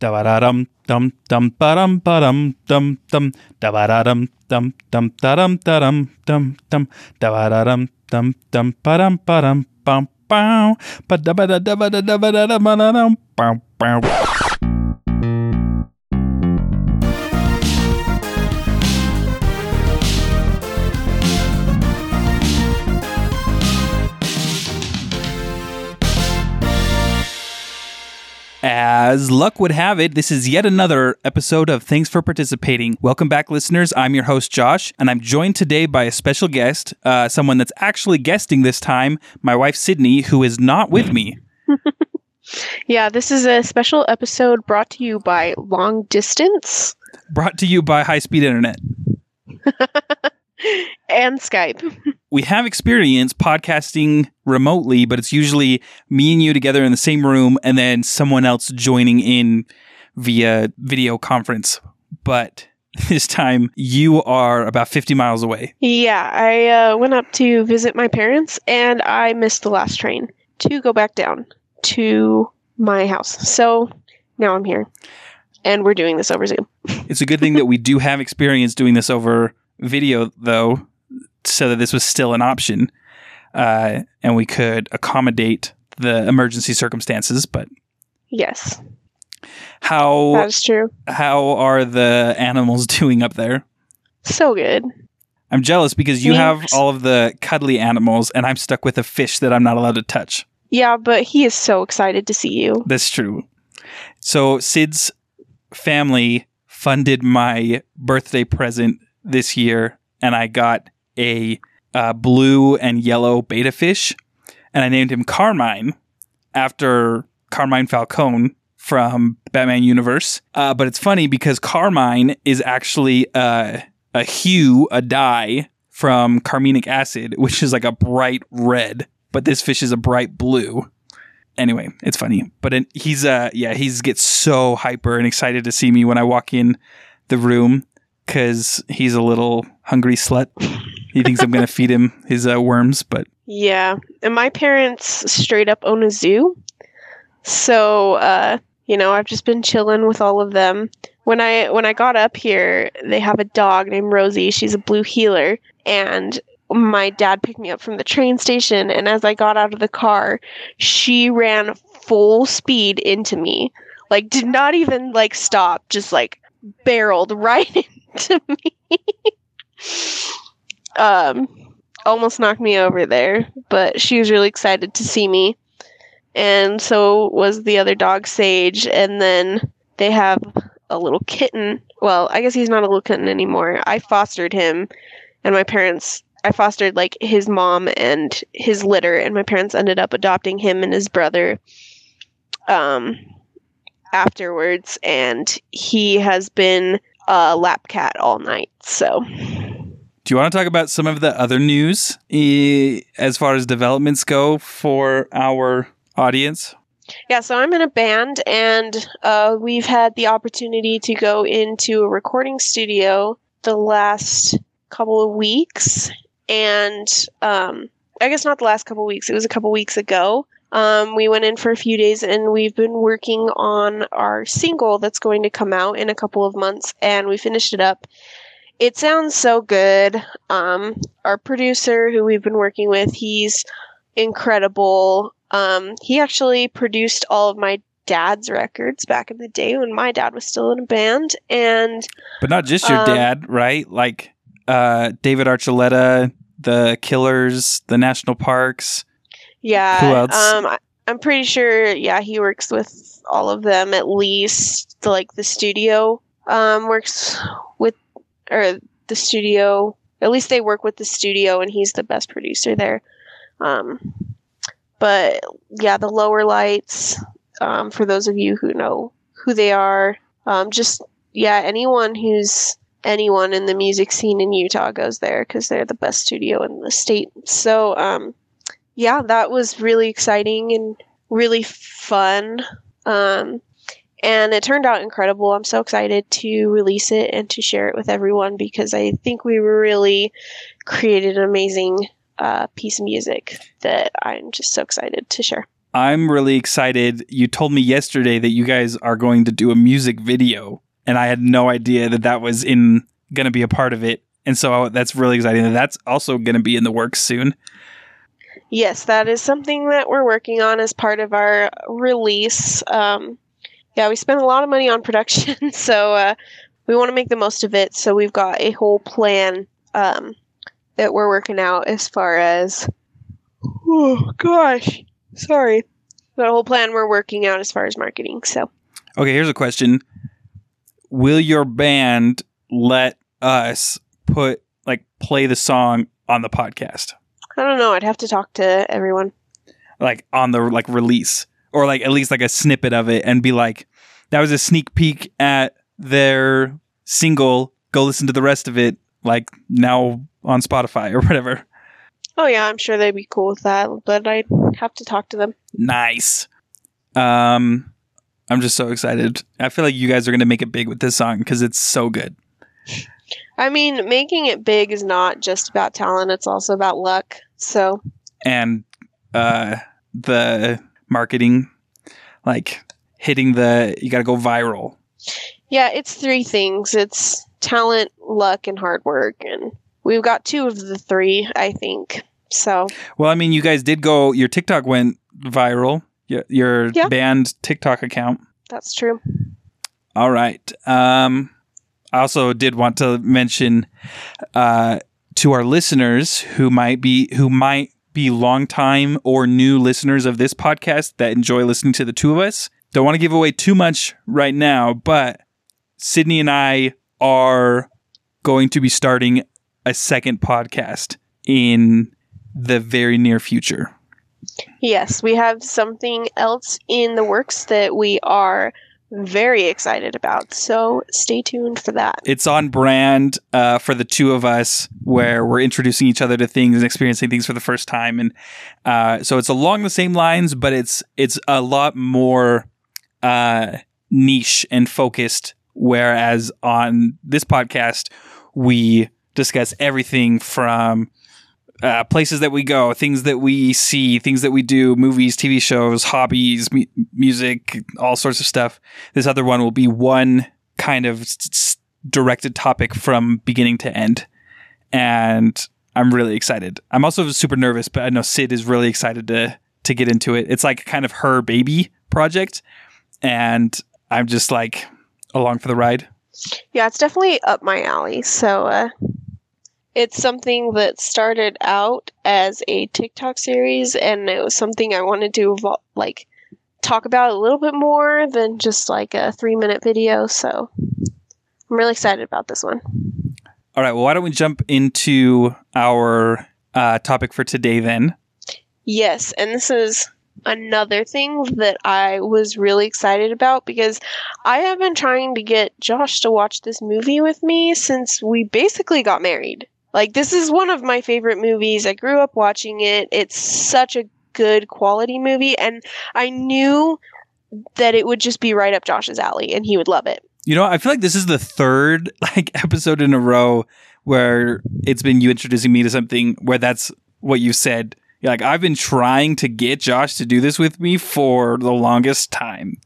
da ba da dum dum dum ba dum dum dum dum da ba da dum dum dum da dum da dum dum dum da ba da dum dum dum ba dum ba dum da da da da da da da ba da dum bow bow. As luck would have it, this is yet another episode of Thanks for Participating. Welcome back, listeners. I'm your host, Josh, and I'm joined today by a special guest, uh, someone that's actually guesting this time, my wife, Sydney, who is not with me. Yeah, this is a special episode brought to you by Long Distance Brought to you by High Speed Internet. and Skype. We have experience podcasting remotely, but it's usually me and you together in the same room and then someone else joining in via video conference. But this time you are about 50 miles away. Yeah, I uh, went up to visit my parents and I missed the last train to go back down to my house. So now I'm here and we're doing this over Zoom. It's a good thing that we do have experience doing this over video, though, so that this was still an option, uh, and we could accommodate the emergency circumstances. But Yes, how that is true. how are the animals doing up there? So good. I'm jealous because you have all of the cuddly animals, and I'm stuck with a fish that I'm not allowed to touch. Yeah, but he is so excited to see you. That's true. So Sid's family funded my birthday present this year, and I got a uh, blue and yellow betta fish, and I named him Carmine after Carmine Falcone from Batman Universe. Uh, but it's funny because Carmine is actually uh, a hue, a dye from carminic acid, which is like a bright red. But this fish is a bright blue anyway, it's funny. But it, he's uh yeah, he's gets so hyper and excited to see me when I walk in the room cuz he's a little hungry slut. He thinks I'm going to feed him his uh, worms, but Yeah, and my parents straight up own a zoo. So, uh, you know, I've just been chilling with all of them. When I when I got up here, they have a dog named Rosie. She's a blue heeler, and my dad picked me up from the train station. And as I got out of the car, she ran full speed into me, like did not even like stop, just like barreled right into me. um, almost knocked me over there, but she was really excited to see me. And so was the other dog, Sage. And then they have a little kitten. Well, I guess he's not a little kitten anymore. I fostered him, and my parents, I fostered like his mom and his litter, and my parents ended up adopting him and his brother um, afterwards. And he has been a lap cat all night. So. do you want to talk about some of the other news eh, as far as developments go for our audience? Yeah, so I'm in a band, and uh, we've had the opportunity to go into a recording studio the last couple of weeks, and um, I guess not the last couple of weeks. It was a couple of weeks ago. Um, we went in for a few days, and we've been working on our single that's going to come out in a couple of months, and we finished it up. It sounds so good. Um, our producer, who we've been working with, he's incredible. Um, he actually produced all of my dad's records back in the day when my dad was still in a band, and But not just your Um, dad, right? Like uh David Archuleta, the Killers, the National Parks. Yeah, Who else? um, I, I'm pretty sure. Yeah, he works with all of them at least. The, like the studio um, works with, or the studio. At least they work with the studio, and he's the best producer there. Um, but yeah, the lower lights. Um, for those of you who know who they are, um, just yeah, anyone who's anyone in the music scene in Utah goes there because they're the best studio in the state. So um, yeah, that was really exciting and really fun. Um, and it turned out incredible. I'm so excited to release it and to share it with everyone because I think we really created an amazing uh, piece of music that I'm just so excited to share. I'm really excited. You told me yesterday that you guys are going to do a music video, and I had no idea that that was in going to be a part of it. And so that's really exciting. That's also going to be in the works soon. Yes, that is something that we're working on as part of our release. Um, yeah, we spend a lot of money on production, so uh, we want to make the most of it. So we've got a whole plan um, that we're working out as far as. Oh gosh, sorry. A whole plan we're working out as far as marketing. So. Okay, here's a question: Will your band let us put like play the song on the podcast? I don't know. I'd have to talk to everyone. Like on the like release or like at least like a snippet of it and be like that was a sneak peek at their single. Go listen to the rest of it like now on Spotify or whatever. Oh yeah, I'm sure they'd be cool with that, but I'd have to talk to them. Nice. Um I'm just so excited. I feel like you guys are going to make it big with this song cuz it's so good. I mean, making it big is not just about talent, it's also about luck. So, and uh the marketing like hitting the you got to go viral. Yeah, it's three things. It's talent, luck and hard work and we've got two of the three, I think. So, well, I mean, you guys did go your TikTok went viral. Your, your yeah. band TikTok account. That's true. All right. Um I also did want to mention uh, to our listeners who might be who might be longtime or new listeners of this podcast that enjoy listening to the two of us. Don't want to give away too much right now, but Sydney and I are going to be starting a second podcast in the very near future. Yes, we have something else in the works that we are very excited about. So stay tuned for that. It's on brand uh, for the two of us, where we're introducing each other to things and experiencing things for the first time, and uh, so it's along the same lines, but it's it's a lot more uh, niche and focused. Whereas on this podcast, we discuss everything from uh, places that we go, things that we see, things that we do, movies, TV shows, hobbies, mu- music, all sorts of stuff. This other one will be one kind of s- directed topic from beginning to end. And I'm really excited. I'm also super nervous, but I know Sid is really excited to to get into it. It's like kind of her baby project, and I'm just like along for the ride. Yeah, it's definitely up my alley. So uh, it's something that started out as a TikTok series, and it was something I wanted to evol- like talk about a little bit more than just like a three minute video. So I'm really excited about this one. All right. Well, why don't we jump into our uh, topic for today then? Yes, and this is another thing that I was really excited about because I have been trying to get Josh to watch this movie with me since we basically got married. Like this is one of my favorite movies. I grew up watching it. It's such a good quality movie and I knew that it would just be right up Josh's alley and he would love it. You know, I feel like this is the third like episode in a row where it's been you introducing me to something where that's what you said. You're like I've been trying to get Josh to do this with me for the longest time.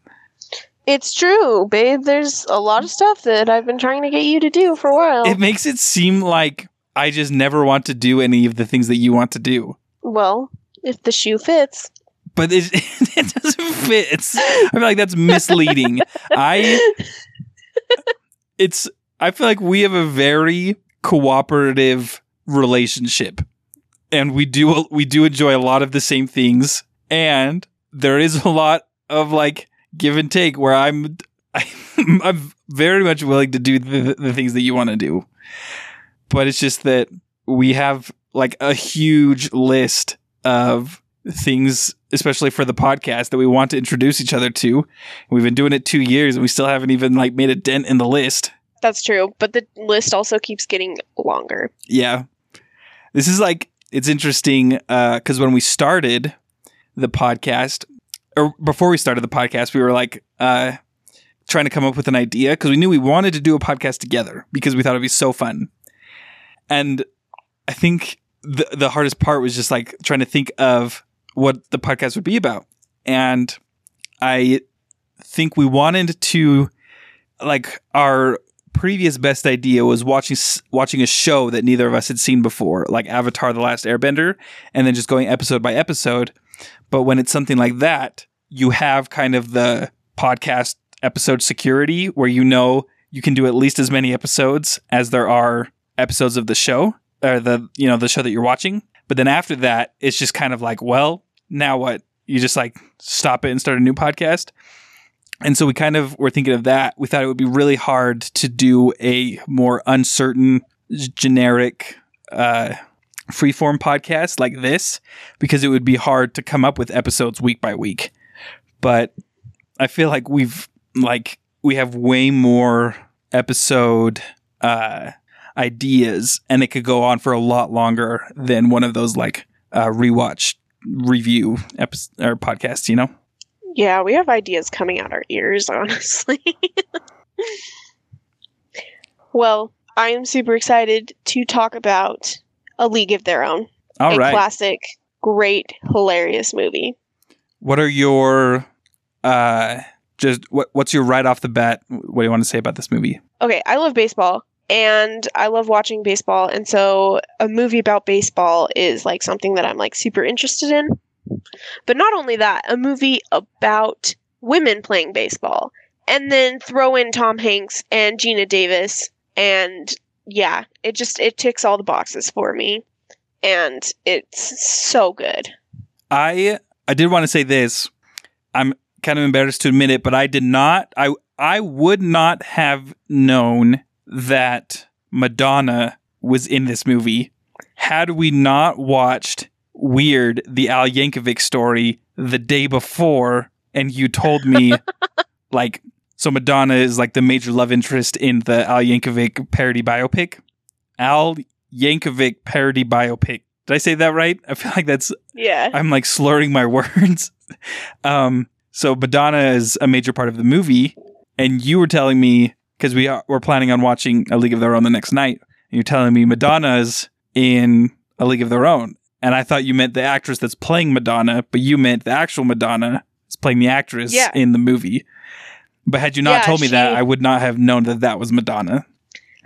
It's true, babe. There's a lot of stuff that I've been trying to get you to do for a while. It makes it seem like I just never want to do any of the things that you want to do. Well, if the shoe fits. But it, it doesn't fit. It's, I feel like that's misleading. I it's I feel like we have a very cooperative relationship. And we do we do enjoy a lot of the same things and there is a lot of like give and take where I'm I'm very much willing to do the, the things that you want to do but it's just that we have like a huge list of things, especially for the podcast, that we want to introduce each other to. We've been doing it two years and we still haven't even like made a dent in the list. That's true, but the list also keeps getting longer. Yeah, this is like it's interesting because uh, when we started the podcast, or before we started the podcast, we were like uh, trying to come up with an idea because we knew we wanted to do a podcast together because we thought it'd be so fun. And I think the the hardest part was just like trying to think of what the podcast would be about. and I think we wanted to like our previous best idea was watching watching a show that neither of us had seen before, like Avatar: The Last Airbender, and then just going episode by episode. But when it's something like that, you have kind of the podcast episode security where you know you can do at least as many episodes as there are episodes of the show or the you know the show that you're watching. But then after that, it's just kind of like, well, now what? You just like stop it and start a new podcast. And so we kind of were thinking of that. We thought it would be really hard to do a more uncertain, generic, uh, freeform podcast like this because it would be hard to come up with episodes week by week. But I feel like we've like we have way more episode uh, ideas, and it could go on for a lot longer than one of those like uh, rewatch review episodes or podcasts. You know. Yeah, we have ideas coming out our ears, honestly. well, I am super excited to talk about A League of Their Own. All a right. classic, great, hilarious movie. What are your uh just what what's your right off the bat what do you want to say about this movie? Okay, I love baseball and I love watching baseball, and so a movie about baseball is like something that I'm like super interested in. But not only that, a movie about women playing baseball, and then throw in Tom Hanks and Geena Davis, and yeah, it just it ticks all the boxes for me, and it's so good. I I did want to say this. I'm kind of embarrassed to admit it, but I did not I I would not have known that Madonna was in this movie had we not watched Weird, the Al Yankovic story the day before and you told me like so Madonna is like the major love interest in the Al Yankovic parody biopic. Al Yankovic parody biopic. Did I say that right? I feel like that's Yeah. I'm like slurring my words. um, so Madonna is a major part of the movie, and you were telling me because we are we're planning on watching A League of Their Own the next night, and you're telling me Madonna's in A League of Their Own, and I thought you meant the actress that's playing Madonna, but you meant the actual Madonna is playing the actress Yeah. in the movie. But had you not Yeah, told me that, I would not have known that that was Madonna.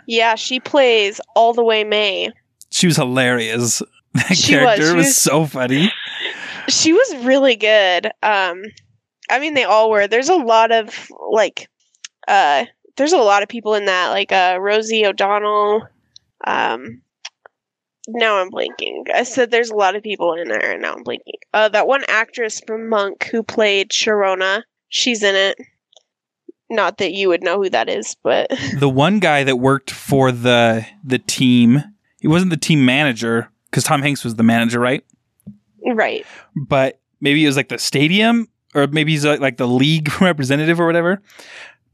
Yeah, she plays all the way Mae. She was hilarious. That She was. character She was was- so funny. she was really good um i mean they all were there's a lot of like uh there's a lot of people in that like uh rosie o'donnell um now i'm blanking. I said there's a lot of people in there and now i'm blanking. Uh that one actress from monk who played sharona she's in it. Not that you would know who that is but the one guy that worked for the the team he wasn't the team manager because tom hanks was the manager right? Right. But maybe it was like the stadium or maybe he's like, like the league representative or whatever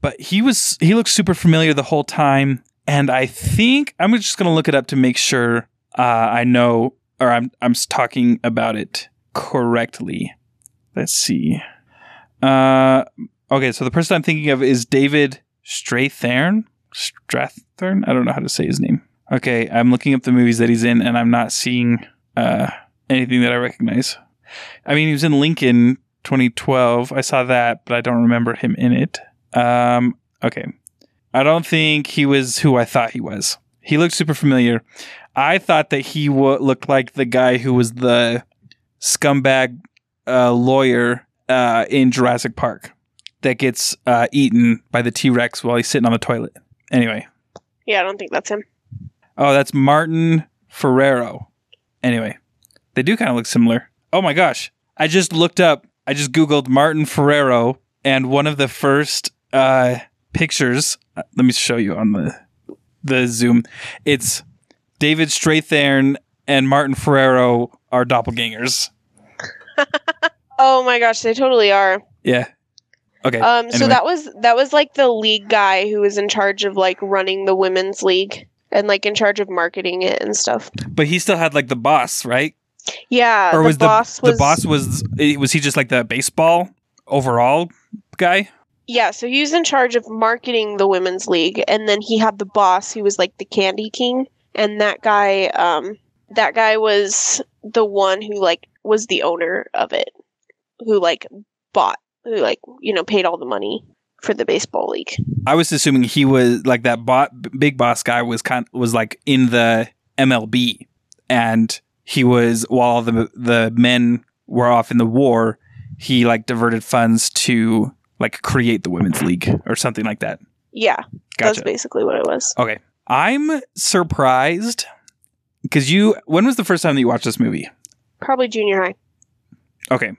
but he was he looked super familiar the whole time. And i think i'm just going to look it up to make sure uh, i know or i'm i'm talking about it correctly. Let's see. Uh okay so the person i'm thinking of is david Strathairn Strathairn? I don't know how to say his name. Okay i'm looking up the movies that he's in and i'm not seeing uh anything that i recognize. I mean he was in lincoln 2012 i saw that but i don't remember him in it um okay i don't think he was who i thought he was he looked super familiar i thought that he w- looked like the guy who was the scumbag uh, lawyer uh, in jurassic park that gets uh, eaten by the t-rex while he's sitting on the toilet anyway yeah i don't think that's him Oh, that's Martin Ferrero. Anyway, they do kind of look similar. Oh my gosh. I just looked up, I just Googled Martin Ferrero, and one of the first uh, pictures, uh, let me show you on the, the Zoom. It's David Strathairn and Martin Ferrero are doppelgangers. oh my gosh they totally are Yeah. Okay. Um, so that was that was like the league guy who was in charge of like running the women's league and like in charge of marketing it and stuff. but he still had like the boss, right? Yeah, or the was boss the, was the boss was was he just like the baseball overall guy? Yeah. So he was in charge of marketing the women's league, and then he had the boss who was like the Candy King, and that guy, um, that guy was the one who like was the owner of it, who like bought, who like you know paid all the money for the baseball league. I was assuming he was like that bot, big boss guy was kind was like in the MLB and he was while the the men were off in the war, he like diverted funds to like create the women's league or something like that. Yeah, that's basically what it was. Okay. I'm surprised because you when was the first time that you watched this movie? Probably junior high. Okay.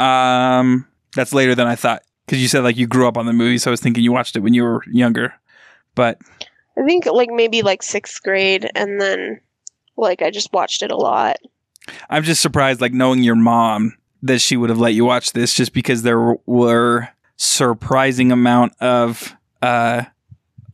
Um that's later than I thought cuz you said like you grew up on the movie so I was thinking you watched it when you were younger. But I think like maybe like sixth grade, and then like I just watched it a lot. I'm just surprised, like knowing your mom, that she would have let you watch this, just because there were surprising amount of uh,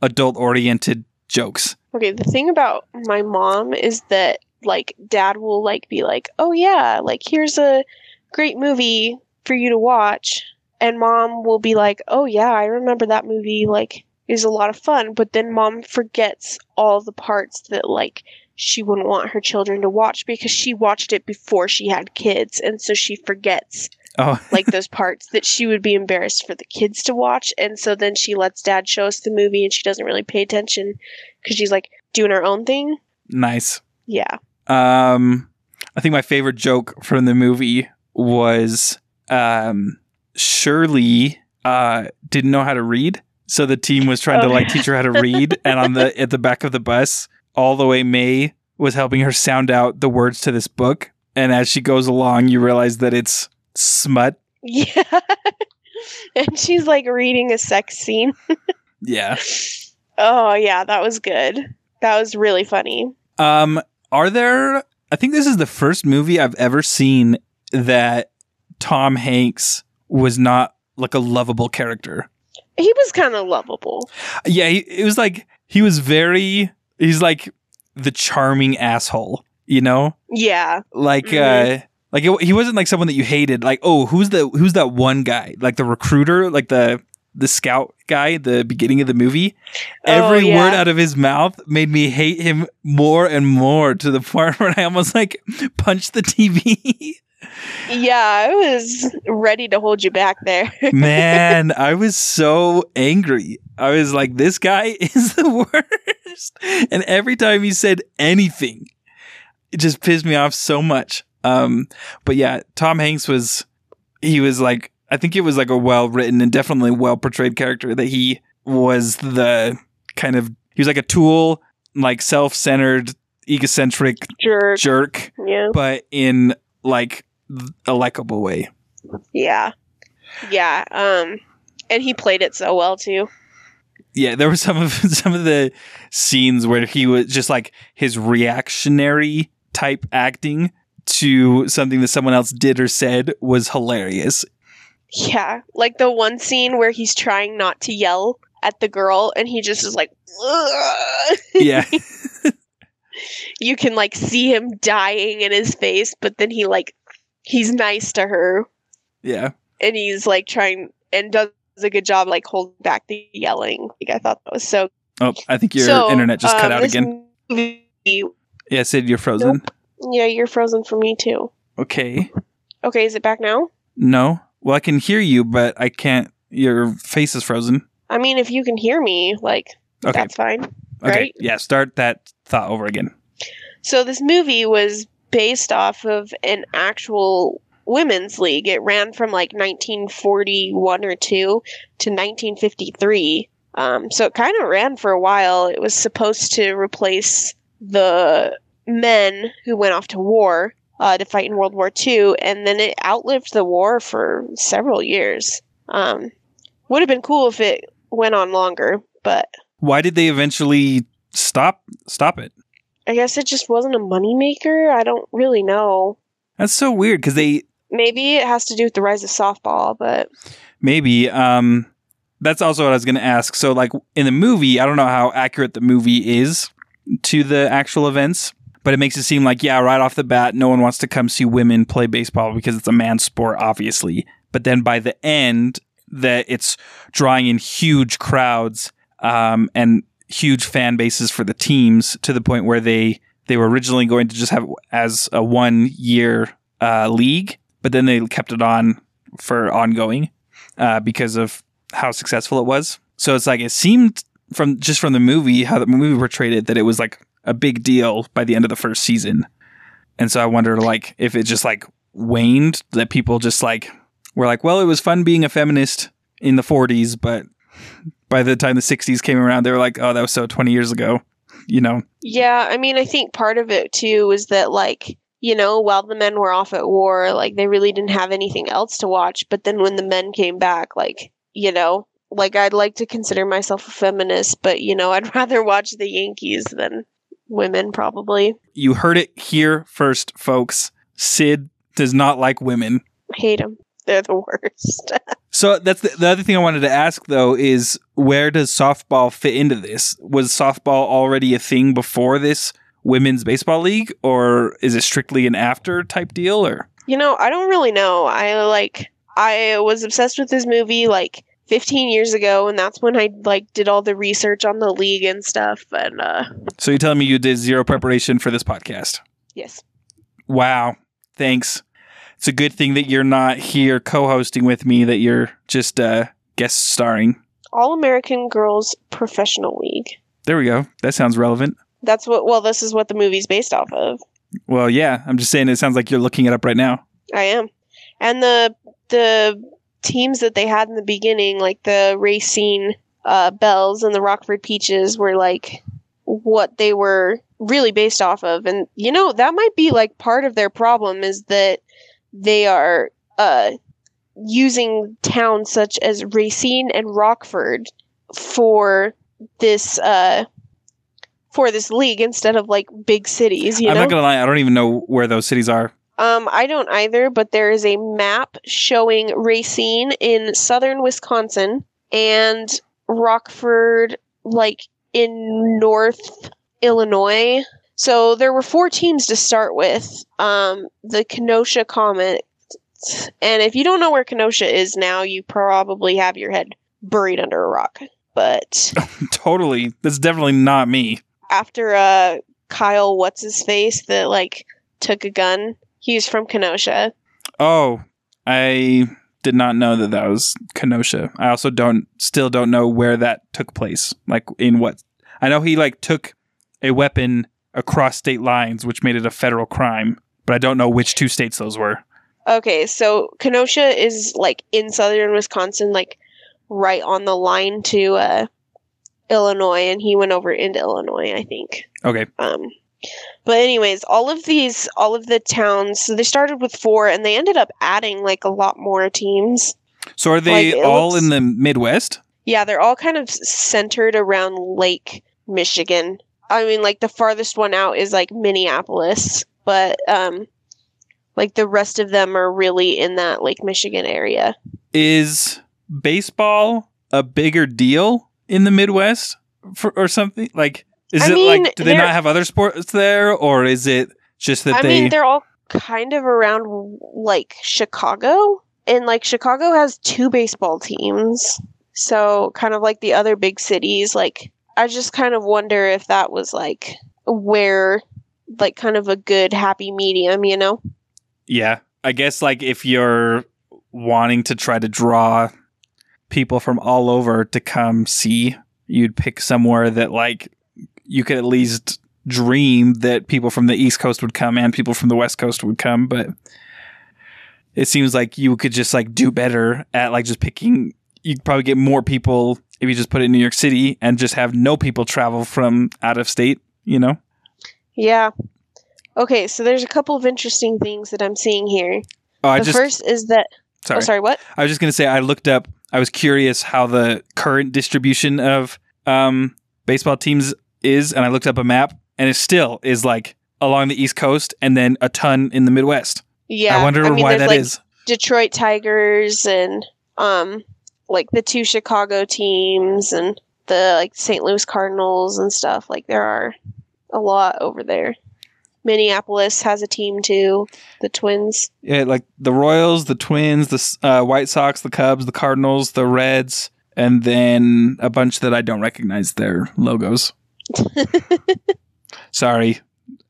adult-oriented jokes. Okay, the thing about my mom is that like dad will like be like, "Oh yeah, like here's a great movie for you to watch." And mom will be like, "Oh yeah, I remember that movie like is a lot of fun." But then mom forgets all the parts that like she wouldn't want her children to watch because she watched it before she had kids and so she forgets Oh, like those parts that she would be embarrassed for the kids to watch. And so then she lets dad show us the movie and she doesn't really pay attention because she's like doing her own thing. Nice. yeah. Um, I think my favorite joke from the movie was um, Shirley uh, didn't know how to read, so the team was trying to like teach her how to read, and on the at the back of the bus, all the way Mae was helping her sound out the words to this book, and as she goes along, you realize that it's smut. yeah and she's like reading a sex scene Yeah. oh yeah that was good that was really funny Um, are there? I think this is the first movie I've ever seen that Tom Hanks was not like a lovable character. he was kind of lovable Yeah, he, it was like he was very. He's like the charming asshole, you know, yeah like Mhm. uh, like it, he wasn't like someone that you hated. Like, oh, who's the who's that one guy? Like the recruiter, like the the scout guy the beginning of the movie. Oh, Every yeah. word out of his mouth made me hate him more and more to the point where I almost like punched the TV. yeah i was ready to hold you back there Man, I was so angry. I was like, this guy is the worst. And every time he said anything, it just pissed me off so much. Um, but yeah, Tom Hanks was, he was like, I think it was like a well written and definitely well portrayed character that he was the kind of, he was like a tool, like self centered, egocentric jerk. jerk, yeah. but in like a likable way. yeah. Yeah um and he played it so well too. Yeah, there were some of some of the scenes where he was just like his reactionary type acting to something that someone else did or said was hilarious. Yeah, like the one scene where he's trying not to yell at the girl and he just is like "Ugh." Yeah. you can like see him dying in his face, but then he like he's nice to her yeah. and he's like trying and does a good job like holding back the yelling. Like I thought that was so Oh, I think your So, internet just cut um, out again. movie- Yeah, Sid, you're frozen. Yeah, you're frozen for me too. Okay. Okay, is it back now? No. Well, I can hear you, but I can't. Your face is frozen. I mean, if you can hear me, like Okay. that's fine. okay. right? Yeah. Start that thought over again. So this movie was based off of an actual women's league. It ran from like 1941 or 2 to 1953. Um, so it kind of ran for a while. It was supposed to replace the men who went off to war uh, to fight in World War II, and then it outlived the war for several years. Um, would have been cool if it went on longer, but Why did they eventually stop stop it? I guess it just wasn't a moneymaker. I don't really know. That's so weird because they Maybe it has to do with the rise of softball, but Maybe. Um, that's also what I was going to ask. So, like in the movie, I don't know how accurate the movie is to the actual events, but it makes it seem like, yeah, right off the bat, no one wants to come see women play baseball because it's a man's sport, obviously. But then by the end, that it's drawing in huge crowds um, and huge fan bases for the teams to the point where they they were originally going to just have as a one year uh, league, but then they kept it on for ongoing uh, because of how successful it was. So it's like it seemed from just from the movie how the movie portrayed it that it was like a big deal by the end of the first season. And so I wonder like if it just like waned that people just like were like, well, it was fun being a feminist in the 40s, but by the time the 60s came around, they were like, oh, that was so 20 years ago, you know? Yeah, I mean, I think part of it too was that, like, you know, while the men were off at war, like, they really didn't have anything else to watch. But then when the men came back, like, you know, like, I'd like to consider myself a feminist, but, you know, I'd rather watch the Yankees than women, probably. You heard it here first, folks. Sid does not like women. I hate them. They're the worst. So that's the, the other thing I wanted to ask though is where does softball fit into this? Was softball already a thing before this women's baseball league or is it strictly an after type deal or you know, I don't really know. I like I was obsessed with this movie like 15 years ago and that's when I like did all the research on the league and stuff and uh So you're telling me you did zero preparation for this podcast? yes. Wow. Thanks. It's a good thing that you're not here co-hosting with me that you're just uh guest starring. All American Girls Professional League. There we go. That sounds relevant. That's what well this is what the movie's based off of. Well, yeah, I'm just saying it sounds like you're looking it up right now. I am. And the the teams that they had in the beginning, like the Racine uh, Belles and the Rockford Peaches, were like what they were really based off of. And you know that might be like part of their problem is that they are uh, using towns such as Racine and Rockford for this uh, for this league instead of like big cities. You I'm not gonna lie, I don't even know where those cities are. Um, I don't either, but there is a map showing Racine in southern Wisconsin and Rockford, like in North Illinois. So there were four teams to start with. Um, the Kenosha Comet. And if you don't know where Kenosha is now, you probably have your head buried under a rock. But totally. That's definitely not me. after uh, Kyle, what's his face, that like took a gun, he's from Kenosha. Oh, I did not know that that was Kenosha. I also don't still don't know where that took place. Like in what? I know he like took a weapon across state lines, which made it a federal crime, but I don't know which two states those were. Okay, so Kenosha is like in southern Wisconsin, like right on the line to uh, Illinois, and he went over into Illinois, I think. Okay. Um, but anyways, all of these, all of the towns, so they started with four, and they ended up adding like a lot more teams. So are they Like, all looks- in the Midwest? Yeah, they're all kind of centered around Lake Michigan. I mean, like the farthest one out is like Minneapolis, but um, like the rest of them are really in that Lake Michigan area. Is baseball a bigger deal in the Midwest for, or something? Like, is I it mean, like, do they not have other sports there, or is it just that I they? I mean, they're all kind of around like Chicago, and like Chicago has two baseball teams, so kind of like the other big cities. Like, I just kind of wonder if that was like where, like, kind of a good happy medium, you know? Yeah, I guess like if you're wanting to try to draw people from all over to come see, you'd pick somewhere that like you could at least dream that people from the East Coast would come and people from the West Coast would come, but it seems like you could just like do better at like just picking you'd probably get more people if you just put it in New York City and just have no people travel from out of state, you know? Yeah. Okay, so there's a couple of interesting things that I'm seeing here. Oh, I the just first is that. sorry. Oh, sorry. What? I was just gonna say I looked up. I was curious how the current distribution of um, baseball teams is, and I looked up a map, and it still is like along the East Coast, and then a ton in the Midwest. Yeah. I wonder mean, why that like, is. Detroit Tigers and um like the two Chicago teams and the like St. Louis Cardinals and stuff. Like there are a lot over there. Minneapolis has a team too, the Twins. Yeah, like the Royals, the Twins, the uh, White Sox, the Cubs, the Cardinals, the Reds, and then a bunch that I don't recognize their logos. Sorry,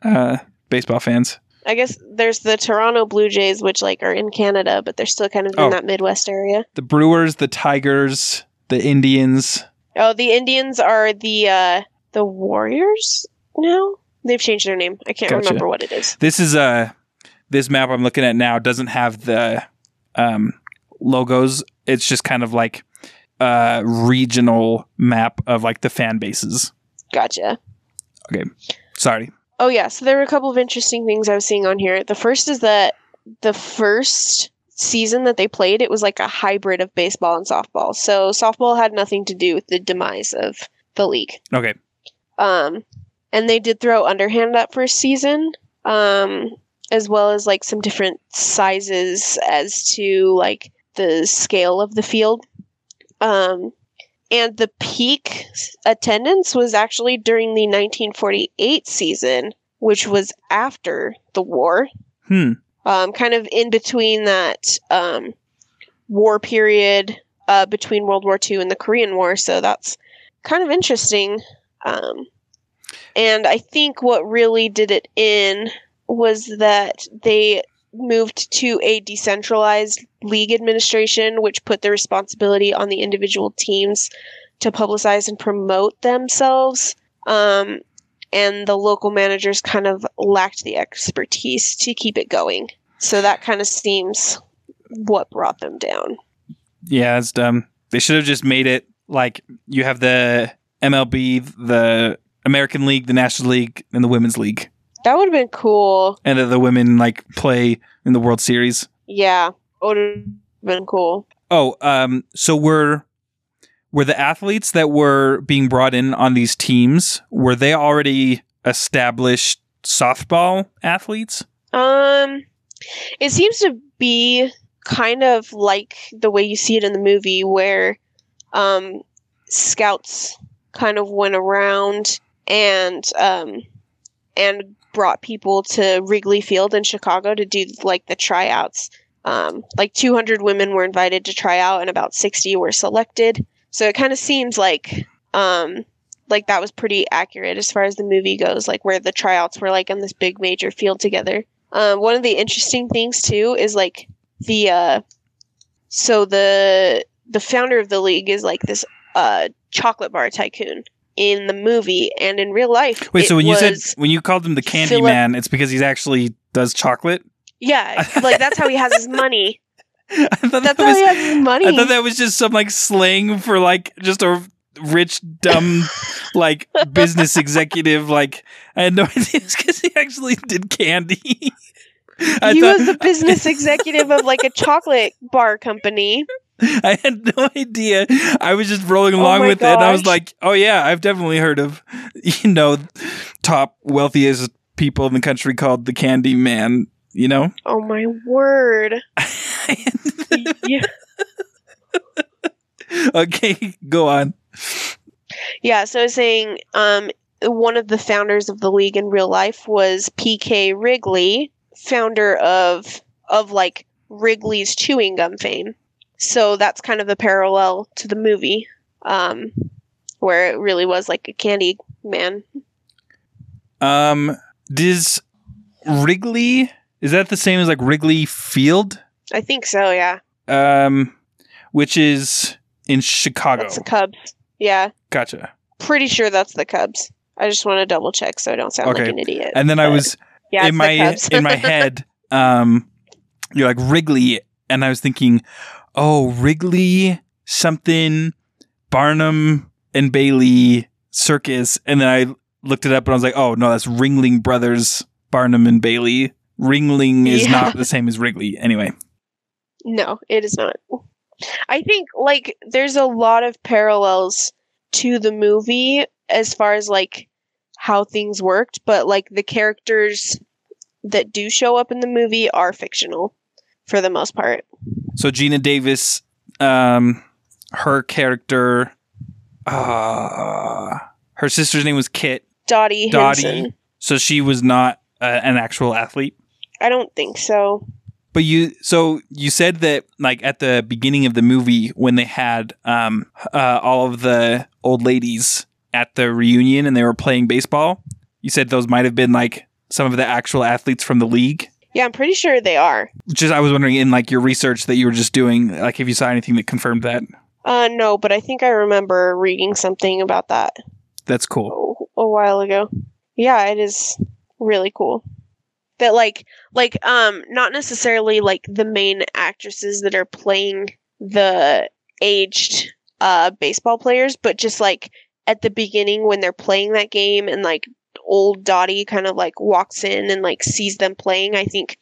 uh, baseball fans. I guess there's the Toronto Blue Jays, which like are in Canada, but they're still kind of in Oh. that Midwest area. The Brewers, the Tigers, the Indians. Oh, the Indians are the uh the Warriors now. They've changed their name. I can't Gotcha. remember what it is. This is uh this map I'm looking at now doesn't have the um logos. It's just kind of like a regional map of like the fan bases. Gotcha. Okay. Sorry. Oh yeah, so there were a couple of interesting things I was seeing on here. The first is that the first season that they played, it was like a hybrid of baseball and softball. So softball had nothing to do with the demise of the league. Okay. Um, and they did throw underhand that first season, um, as well as like some different sizes as to like the scale of the field. Um, and the peak attendance was actually during the 1948 season, which was after the war, Hmm. um, kind of in between that um, war period uh, between World War II and the Korean War. So that's kind of interesting. Um, and I think what really did it in was that they moved to a decentralized league administration, which put the responsibility on the individual teams to publicize and promote themselves. Um, and the local managers kind of lacked the expertise to keep it going. So that kind of seems what brought them down. Yeah, it's dumb. They should have just made it like you have the MLB, the American League, the National League, and the Women's League. That would have been cool. And that the women like play in the World Series. Yeah, would have been cool. Oh, um, so were were the athletes that were being brought in on these teams were they already established softball athletes? Um, it seems to be kind of like the way you see it in the movie, where um, scouts kind of went around and um, and brought people to Wrigley Field in Chicago to do like the tryouts. Um, like 200 women were invited to try out, and about 60 were selected. So it kind of seems like um, like that was pretty accurate as far as the movie goes, like where the tryouts were like on this big major field together. Um, one of the interesting things too is like the uh, so the the founder of the league is like this uh, chocolate bar tycoon in the movie, and in real life. Wait, so when you said when you called him the Candy Philip- Man, it's because he's actually does chocolate. yeah, like that's how he has his money. I thought That's that how was he has his money. I thought that was just some like slang for like just a rich dumb like business executive. Like I had no idea because he actually did candy. I he thought- was the business executive of like a chocolate bar company. I had no idea. I was just rolling Oh along my with it. And I was like, oh yeah, I've definitely heard of you know top wealthiest people in the country called the Candy Man. You know. Oh my word! Yeah. okay, go on. Yeah, so I was saying um, one of the founders of the league in real life was P.K. Wrigley, founder of of like Wrigley's chewing gum fame. So that's kind of the parallel to the movie, um, where it really was like a candy man. Um, does Wrigley is that the same as like Wrigley Field? I think so. Yeah, Um, which is in Chicago. that's the Cubs. Yeah, Gotcha. pretty sure that's the Cubs. I just want to double check so I don't sound Okay. like an idiot. And then I was yeah, in my in my head, um, you're like Wrigley, and I was thinking, oh, Wrigley something, Barnum and Bailey Circus, and then I looked it up and I was like, oh no, that's Ringling Brothers, Barnum and Bailey. Ringling is Yeah. not the same as Wrigley. Anyway, No, it is not. I think like there's a lot of parallels to the movie as far as like how things worked, but like the characters that do show up in the movie are fictional for the most part. So Geena Davis, um, her character, uh, her sister's name was Kit, Dottie Dottie. Hinson. so she was not uh, an actual athlete. I don't think so. But you, so you said that like at the beginning of the movie when they had um uh, all of the old ladies at the reunion and they were playing baseball, you said those might have been like some of the actual athletes from the league? Yeah, I'm pretty sure they are. Just I was wondering in like your research that you were just doing, like if you saw anything that confirmed that. Uh, no, but I think I remember reading something about that That's cool. a, a while ago. Yeah, it is really cool. That like like um not necessarily like the main actresses that are playing the aged uh baseball players, but just like at the beginning when they're playing that game and like old Dottie kind of like walks in and like sees them playing, I think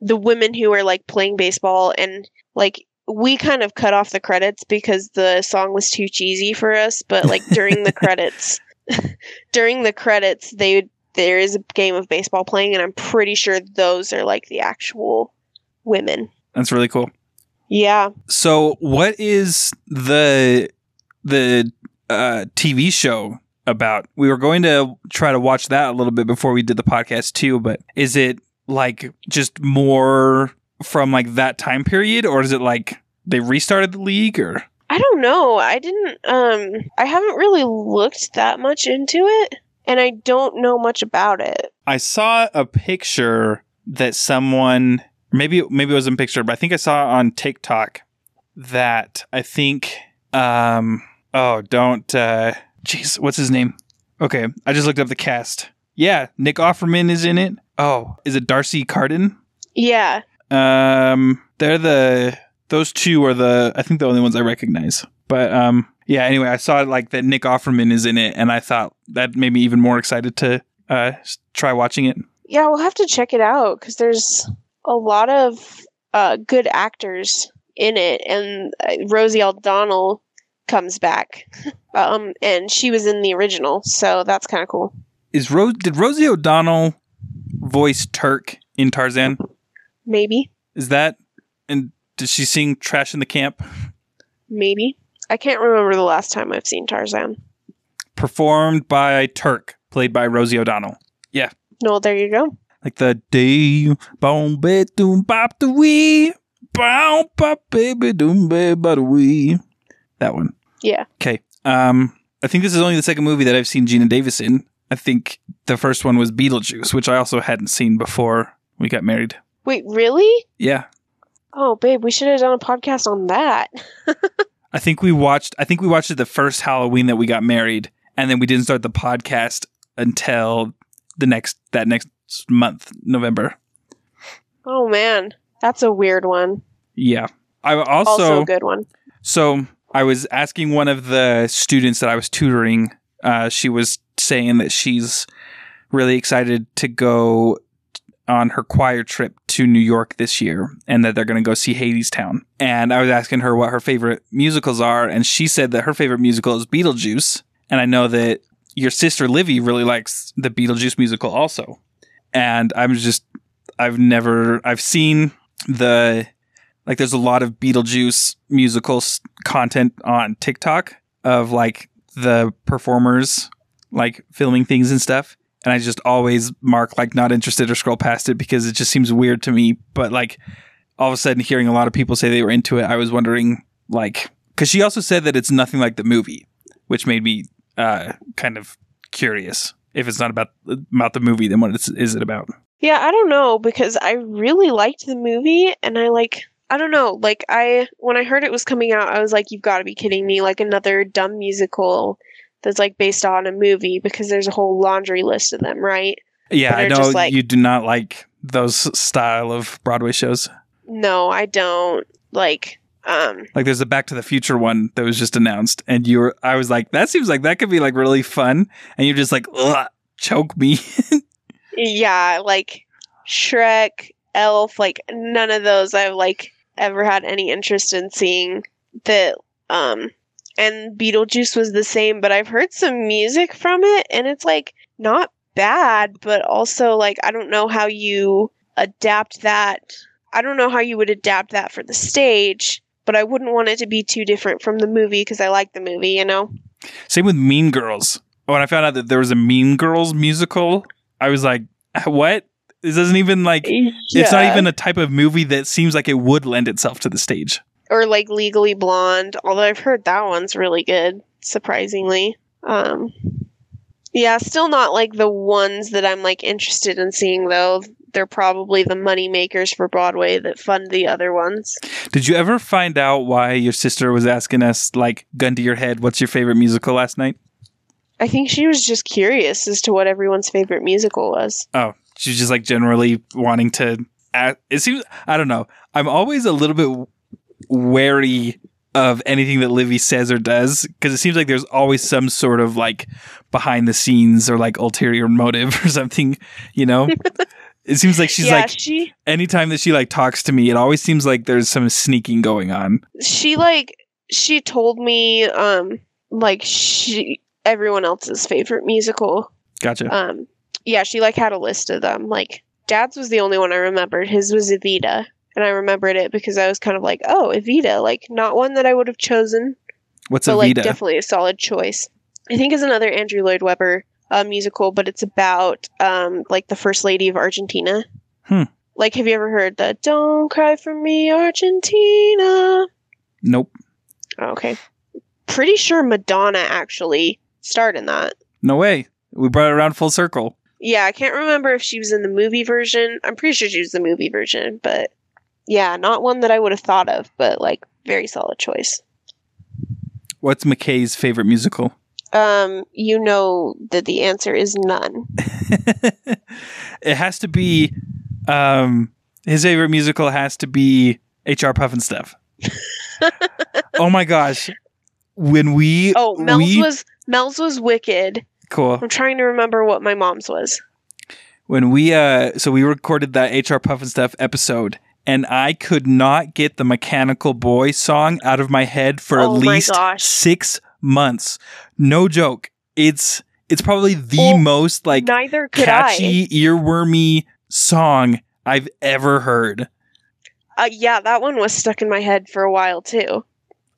the women who are like playing baseball and like we kind of cut off the credits because the song was too cheesy for us, but like during the credits during the credits they there is a game of baseball playing and I'm pretty sure those are like the actual women. That's really cool. Yeah. So, what is the the uh, TV show about? We were going to try to watch that a little bit before we did the podcast too, but is it like just more from like that time period, or is it like they restarted the league, or I don't know. I didn't um I haven't really looked that much into it and I don't know much about it. I saw a picture that someone maybe maybe it was a picture, but I think I saw on TikTok that I think um oh don't uh jeez what's his name? Okay, I just looked up the cast. Yeah, Nick Offerman is in it. Oh, is it D'Arcy Carden? Yeah. Um, they're the those two are the I think the only ones I recognize. But um, yeah. Anyway, I saw like that Nick Offerman is in it, and I thought that made me even more excited to uh s- try watching it. Yeah, we'll have to check it out cuz there's a lot of uh good actors in it and uh, Rosie O'Donnell comes back. um and she was in the original, so that's kind of cool. Is Rose did Rosie O'Donnell voice Terk in Tarzan? Maybe. Is that and did she sing Trashin' the Camp? Maybe. I can't remember the last time I've seen Tarzan. Performed by Terk, played by Rosie O'Donnell. Yeah. No, there you go. Like the day boom be doom bop the wee bow pop baby doom be ba the wee. That one. Yeah. Okay. Um I think this is only the second movie that I've seen Geena Davis in. I think the first one was Beetlejuice, which I also hadn't seen before we got married. Wait, really? Yeah. Oh, babe, we should have done a podcast on that. I think we watched I think we watched it the first Halloween that we got married and then we didn't start the podcast until the next that next month, November. Oh man, that's a weird one. Yeah. I Also, also, a good one. so I was asking one of the students that I was tutoring, uh, she was saying that she's really excited to go on her choir trip to New York this year and that they're going to go see Hadestown. And I was asking her what her favorite musicals are and she said that her favorite musical is Beetlejuice. And I know that your sister Livy really likes the Beetlejuice musical also. And I'm just I've never I've seen the like there's a lot of Beetlejuice musical content on TikTok of like the performers like filming things and stuff. And I just always mark like not interested or scroll past it because it just seems weird to me. But like all of a sudden hearing a lot of people say they were into it, I was wondering like because she also said that it's nothing like the movie, which made me uh, kind of curious. If it's not about about the movie, then what is, is it about? Yeah, I don't know because I really liked the movie and I like I don't know, like I when I heard it was coming out, I was like you've got to be kidding me, like another dumb musical that's like based on a movie because there's a whole laundry list of them, right? Yeah, I know like- you do not like those style of Broadway shows. No, I don't. Like um Like there's a Back to the Future one that was just announced, and you were I was like, that seems like that could be like really fun, and you're just like, Ugh, choke me. yeah, like Shrek, Elf, like none of those I've like ever had any interest in seeing that um and Beetlejuice was the same, but I've heard some music from it and it's like not bad, but also like I don't know how you adapt that. I don't know how you would adapt that for the stage, but I wouldn't want it to be too different from the movie because I like the movie, you know. Same with Mean Girls. When I found out that there was a Mean Girls musical, I was like, what? This doesn't even like. It's not even a type of movie that seems like it would lend itself to the stage. or like Legally Blonde, although I've heard that one's really good, surprisingly. Um Yeah, still not like the ones that I'm like interested in seeing though. They're probably the money makers for Broadway that fund the other ones. Did you ever find out why your sister was asking us, like, gun to your head, what's your favorite musical last night? I think she was just curious as to what everyone's favorite musical was. Oh, she's just like generally wanting to. Act, it seems I don't know. I'm always a little bit wary of anything that Livy says or does because it seems like there's always some sort of like behind the scenes or like ulterior motive or something. You know, it seems like she's yeah, like she anytime that she like talks to me, it always seems like there's some sneaking going on. she like she told me um like she everyone else's favorite musical. Gotcha. Um yeah, she like had a list of them. Like Dad's was the only one I remembered. His was Evita. And I remembered it because I was kind of like, oh, Evita, like not one that I would have chosen, What's but a like definitely a solid choice. I think is another Andrew Lloyd Webber uh, musical, but it's about um like the first lady of Argentina. Hmm. Like, have you ever heard the "Don't Cry for Me, Argentina"? nope. Oh, okay, pretty sure Madonna actually starred in that. No way. We brought it around full circle. Yeah, I can't remember if she was in the movie version. I'm pretty sure she was the movie version, but yeah, not one that I would have thought of, but like very solid choice. What's McKay's favorite musical? Um, you know that the answer is none. it has to be um his favorite musical has to be HR Pufnstuf. oh my gosh. When we Oh, Mel's we, was Mel's was Wicked. Cool. I'm trying to remember what my mom's was. When we uh so we recorded that HR Pufnstuf episode and I could not get the Mechanical Boy song out of my head for Oh at least 6 months. No joke. It's it's probably the Well, most like Neither could catchy, earwormy song I've ever heard. Uh, yeah, that one was stuck in my head for a while too.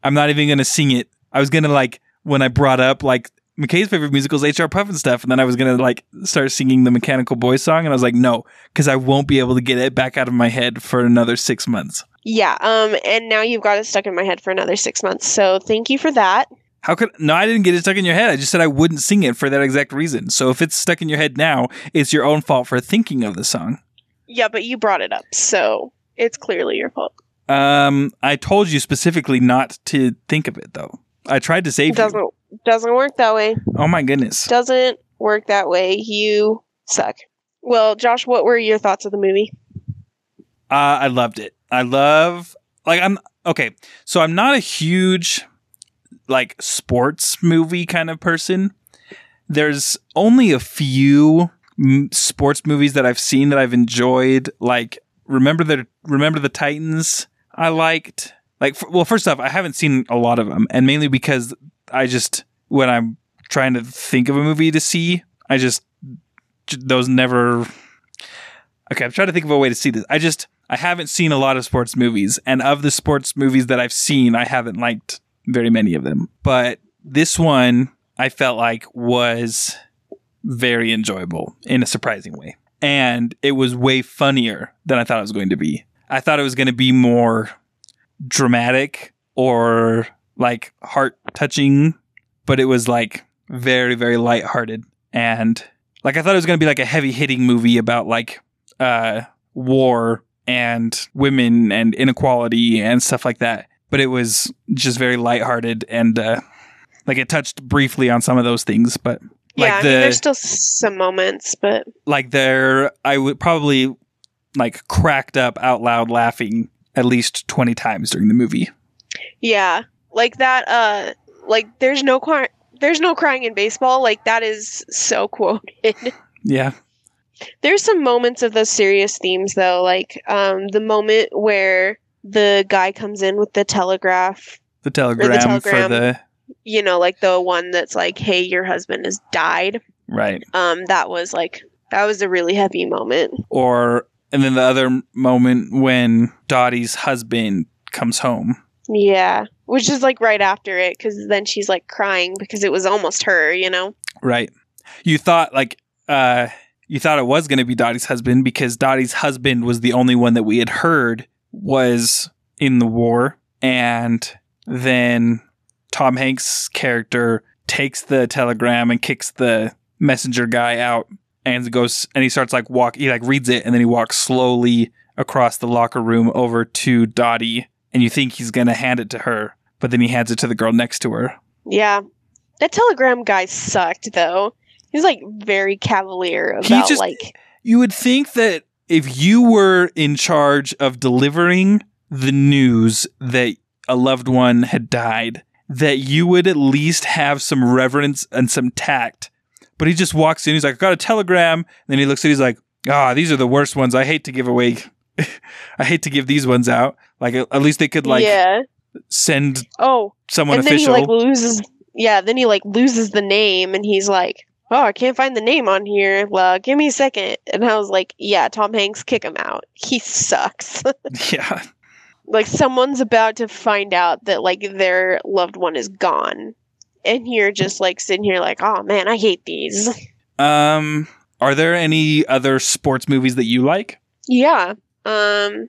I'm not even gonna sing it. I was gonna like when I brought up like McKay's favorite musicals, HR Pufnstuf, and then I was gonna like start singing the Mechanical Boy song, and I was like, no, because I won't be able to get it back out of my head for another six months. Yeah, um, and now you've got it stuck in my head for another six months. So thank you for that. How could no? I didn't get it stuck in your head. I just said I wouldn't sing it for that exact reason. So if it's stuck in your head now, it's your own fault for thinking of the song. Yeah, but you brought it up, so it's clearly your fault. Um, I told you specifically not to think of it though. I tried to save It you. Doesn't work that way. Oh my goodness. Doesn't work that way. You suck. Well, Josh, what were your thoughts of the movie? Uh, I loved it. I love like I'm okay. So I'm not a huge like sports movie kind of person. There's only a few m- sports movies that I've seen that I've enjoyed. Like remember the remember the Titans. I liked like f- well first off I haven't seen a lot of them and mainly because I just when I'm trying to think of a movie to see I just those never Okay, I'm trying to think of a way to see this. I just I haven't seen a lot of sports movies, and of the sports movies that I've seen, I haven't liked very many of them. But this one I felt like was very enjoyable in a surprising way. And it was way funnier than I thought it was going to be. I thought it was going to be more dramatic or like heart touching, but it was like very, very lighthearted. And like I thought it was going to be like a heavy hitting movie about like uh, war and women and inequality and stuff like that. But it was just very lighthearted and uh, like it touched briefly on some of those things. But yeah, like I the mean, there's still some moments, but like there, I would probably like cracked up out loud laughing at least twenty times during the movie. yeah, like that. Uh, like there's no cry- there's no crying in baseball. Like that is so quoted. Yeah, There's some moments of those serious themes though, like um the moment where the guy comes in with the telegraph, the telegram, for telegram. the you know, like the one that's like, "Hey, your husband has died." right, Um that was like that was a really heavy moment. or and then the other moment when Dottie's husband comes home. Yeah, which is like right after it cuz then she's like crying because it was almost her, you know. Right. You thought like uh you thought it was going to be Dottie's husband because Dottie's husband was the only one that we had heard was in the war and then Tom Hanks' character takes the telegram and kicks the messenger guy out and goes and he starts like walk he like reads it and then he walks slowly across the locker room over to Dottie and you think he's gonna hand it to her, but then he hands it to the girl next to her. Yeah. That telegram guy sucked though. He's like very cavalier about just- like You would think that if you were in charge of delivering the news that a loved one had died, that you would at least have some reverence and some tact. But he just walks in, he's like, I got a telegram. And then he looks at it, he's like, ah, these are the worst ones. I hate to give away. I hate to give these ones out. Like, at least they could, like, Yeah. send Oh, someone and then official. he like loses yeah, then he like loses the name and he's like, Oh, I can't find the name on here. Well, give me a second. And I was like, Yeah, Tom Hanks, kick him out. He sucks. yeah. like someone's about to find out that like their loved one is gone. And you're just like sitting here like, Oh man, I hate these. Um, are there any other sports movies that you like? Yeah. Um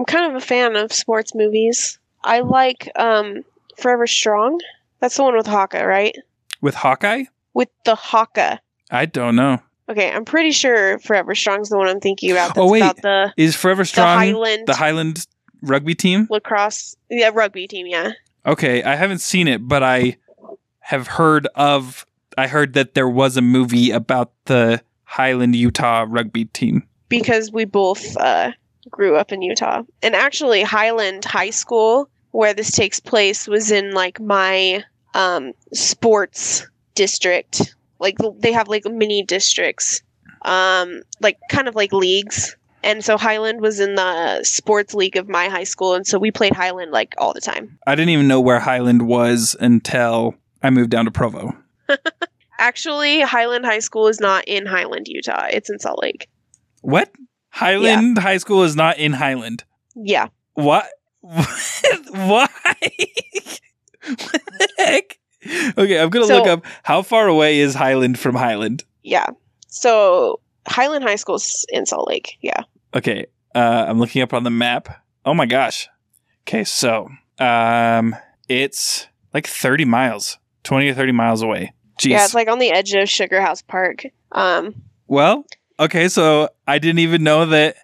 I'm kind of a fan of sports movies. I like um Forever Strong. That's the one with Hawka, right? With Hawkeye? With the Hawka. I don't know. Okay, I'm pretty sure Forever Strong's the one I'm thinking about. That's Oh, wait. about the Is Forever Strong the Highland the Highland rugby team? lacrosse, yeah, rugby team. Yeah, Okay, I haven't seen it, but I have heard of. I heard that there was a movie about the Highland Utah rugby team. because we both uh, grew up in Utah, and actually Highland High School, where this takes place, was in like my um, sports district. Like they have like mini districts, um, like kind of like leagues. And so Highland was in the sports league of my high school, and so we played Highland like all the time. I didn't even know where Highland was until I moved down to Provo. Actually, Highland High School is not in Highland, Utah. It's in Salt Lake. What? Highland High School is not in Highland. Yeah. What? Why? what the heck? Okay, I'm gonna So- look up how far away is Highland from Highland. Yeah. So Highland High School's in Salt Lake. Yeah. Okay, uh, I'm looking up on the map. Oh my gosh. Okay, so um, it's like 30 miles, 20 or 30 miles away. Jeez. Yeah, it's like on the edge of Sugar House Park. Um well, okay, so I didn't even know that.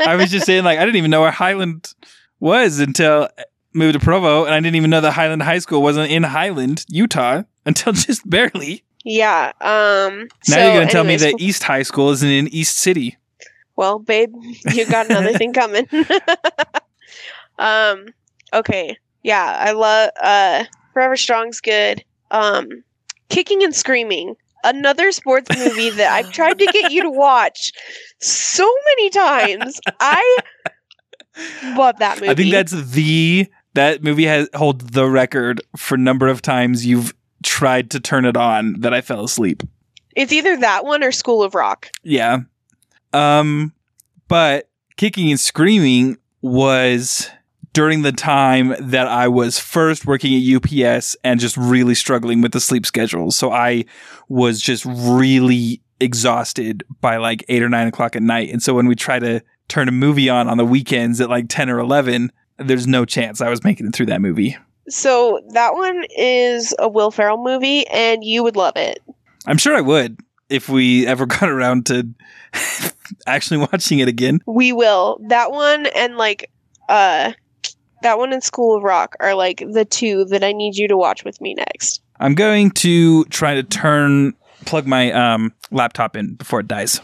I was just saying, like, I didn't even know where Highland was until I moved to Provo, and I didn't even know that Highland High School wasn't in Highland, Utah, until just barely. yeah. Um Now so you're gonna tell me that East High School isn't in East City. Well, babe, you got another thing coming. um okay. Yeah, I love uh Forever Strong's good. Um Kicking and Screaming. Another sports movie that I've tried to get you to watch so many times. I love that movie. I think that's the that movie has holds the record for number of times you've tried to turn it on that I fell asleep. it's either that one or School of Rock. Yeah. Um but kicking and screaming was during the time that I was first working at UPS and just really struggling with the sleep schedule. So I was just really exhausted by like eight or nine o'clock at night. And so when we try to turn a movie on on the weekends at like 10 or 11, there's no chance I was making it through that movie. So that one is a Will Ferrell movie, and you would love it. I'm sure I would if we ever got around to actually watching it again. We will. That one and like uh that one and School of Rock are like the two that I need you to watch with me next. I'm going to try to turn plug my um laptop in before it dies.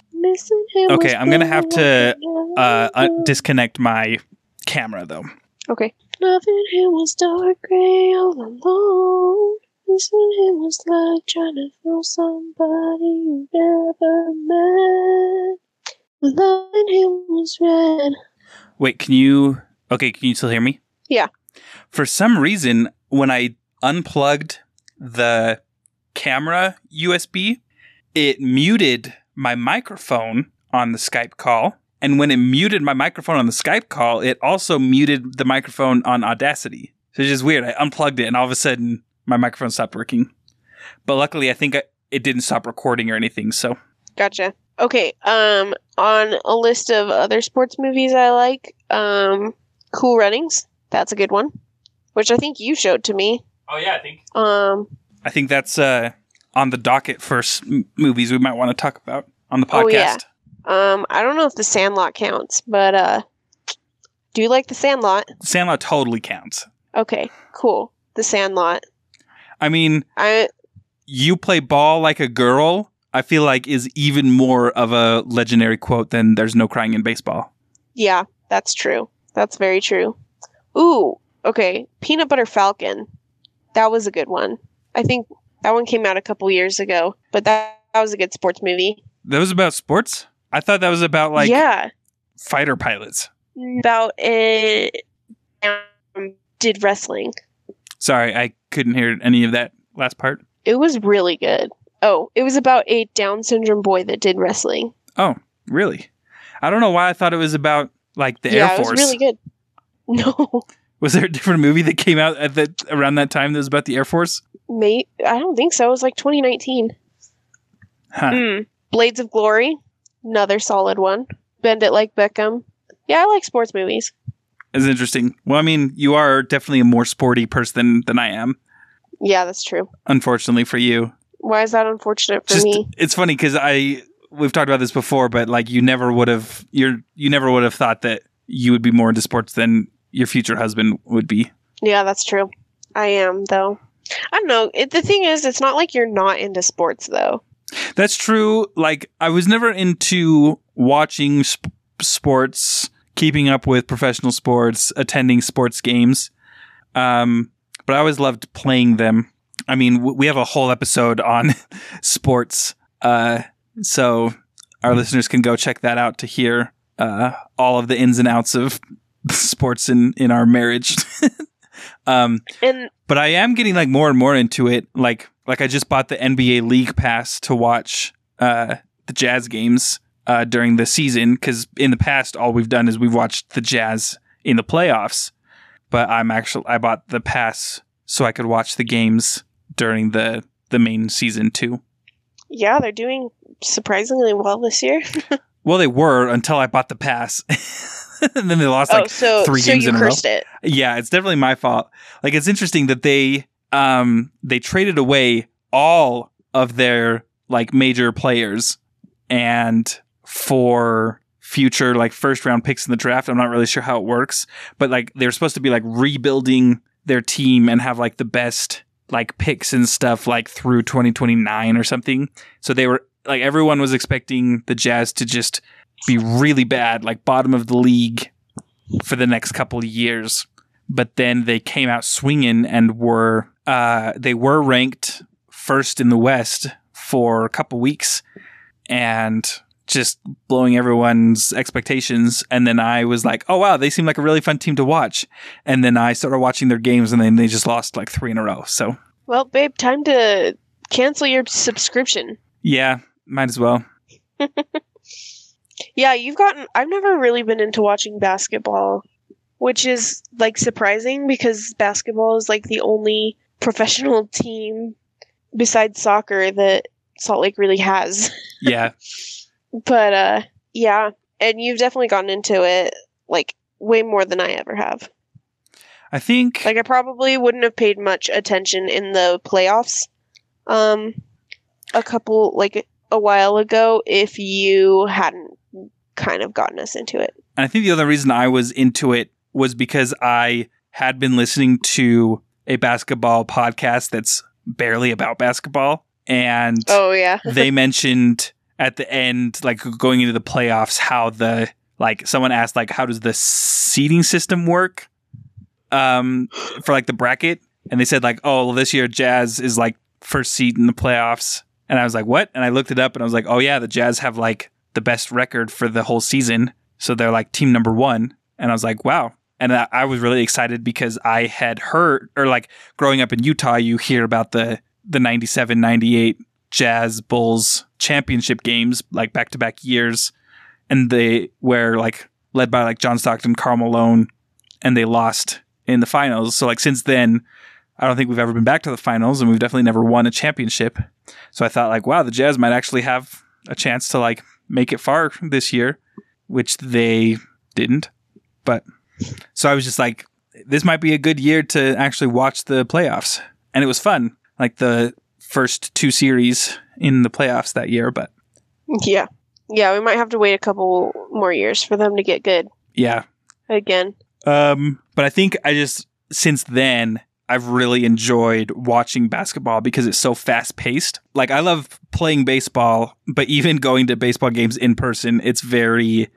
Okay, I'm gonna have to, Uh, uh disconnect my camera though. okay. Nothing him was dark gray all alone. Missing him was like trying to find somebody you never met. Loving him was red. Wait, can you? Okay, can you still hear me? Yeah. For some reason, when I unplugged the camera USB, it muted my microphone on the Skype call. And when it muted my microphone on the Skype call, it also muted the microphone on Audacity. So it's just weird. I unplugged it and all of a sudden my microphone stopped working. But luckily, I think I, it didn't stop recording or anything. So Gotcha. Okay. Um, on a list of other sports movies I like, um, Cool Runnings. That's a good one, which I think you showed to me. Oh yeah, I think Um, I think that's uh on the docket for s- m- movies we might want to talk about on the podcast. Oh, yeah. Um, I don't know if the Sandlot counts, but uh, do you like the Sandlot? Sandlot totally counts. Okay, cool. The Sandlot. I mean, I you play ball like a girl. I feel like is even more of a legendary quote than "There's no crying in baseball." yeah, that's true. That's very true. Ooh, okay. Peanut Butter Falcon. That was a good one. I think that one came out a couple years ago, but that, that was a good sports movie. That was about sports. I thought that was about like yeah, fighter pilots. about a um, did wrestling. Sorry, I couldn't hear any of that last part. It was really good. Oh, it was about a Down syndrome boy that did wrestling. Oh, really? I don't know why I thought it was about like the yeah, Air Force. Yeah, it was really good. No, Was there a different movie that came out at that around that time that was about the Air Force? mate, I don't think so. It was like 2019. Huh. Mm. Blades of Glory, another solid one. Bend it like Beckham. Yeah, I like sports movies. It's interesting. Well, I mean, you are definitely a more sporty person than I am. Yeah, that's true. Unfortunately for you, Why is that unfortunate for just me? it's funny because I we've talked about this before, but like you never would have you're you never would have thought that you would be more into sports than your future husband would be. Yeah, that's true. I am though. I don't know. It, the thing is, it's not like you're not into sports though. That's true. Like I was never into watching sp- sports, keeping up with professional sports, attending sports games. Um, but I always loved playing them. I mean, w- we have a whole episode on sports, uh, so our listeners can go check that out to hear uh, all of the ins and outs of sports in in our marriage. um, And but I am getting like more and more into it. Like like I just bought the NBA League Pass to watch uh, the Jazz games uh, during the season because in the past all we've done is we've watched the Jazz in the playoffs. But I'm actually I bought the pass so I could watch the games during the the main season too. yeah, they're doing surprisingly well this year. Well, they were until I bought the pass, and then they lost like oh, so three so games you in a row. it. Yeah, it's definitely my fault. Like it's interesting that they um they traded away all of their like major players and for future like first round picks in the draft. I'm not really sure how it works, but like they're supposed to be like rebuilding their team and have like the best like picks and stuff like through 2029 or something. So they were like everyone was expecting the Jazz to just be really bad, like bottom of the league for the next couple of years. But then they came out swinging and were uh, they were ranked first in the West for a couple weeks and just blowing everyone's expectations. And then I was like, oh wow, they seem like a really fun team to watch. And then I started watching their games and then they just lost like three in a row. So Well, babe, time to cancel your subscription. yeah, might as well. Yeah, you've gotten. I've never really been into watching basketball, which is like surprising because basketball is like the only professional team besides soccer that Salt Lake really has. Yeah. But uh yeah, and you've definitely gotten into it like way more than I ever have. I think Like I probably wouldn't have paid much attention in the playoffs um a couple like a while ago if you hadn't kind of gotten us into it. And I think the other reason I was into it was because I had been listening to a basketball podcast that's barely about basketball. And Oh yeah. they mentioned at the end, like going into the playoffs, how the, like, someone asked, like, how does the seating system work um, for like the bracket? And they said, like, oh, well, this year Jazz is like first seed in the playoffs. And I was like, what? And I looked it up and I was like, oh, yeah, the Jazz have like the best record for the whole season. So they're like team number one. And I was like, wow. And I, I was really excited because I had heard, or like growing up in Utah, you hear about the, the 97 98 Jazz Bulls championship games, like back to back years. And they were like led by like John Stockton, Karl Malone, and they lost in the finals. So like since then, I don't think we've ever been back to the finals and we've definitely never won a championship. So I thought like, wow, the Jazz might actually have a chance to like make it far this year, which they didn't. But so I was just like, this might be a good year to actually watch the playoffs. And it was fun. Like the first two series in the playoffs that year, but Yeah. Yeah, we might have to wait a couple more years for them to get good yeah. again. Um, but I think I just since then I've really enjoyed watching basketball because it's so fast paced. Like I love playing baseball, but even going to baseball games in person, it's very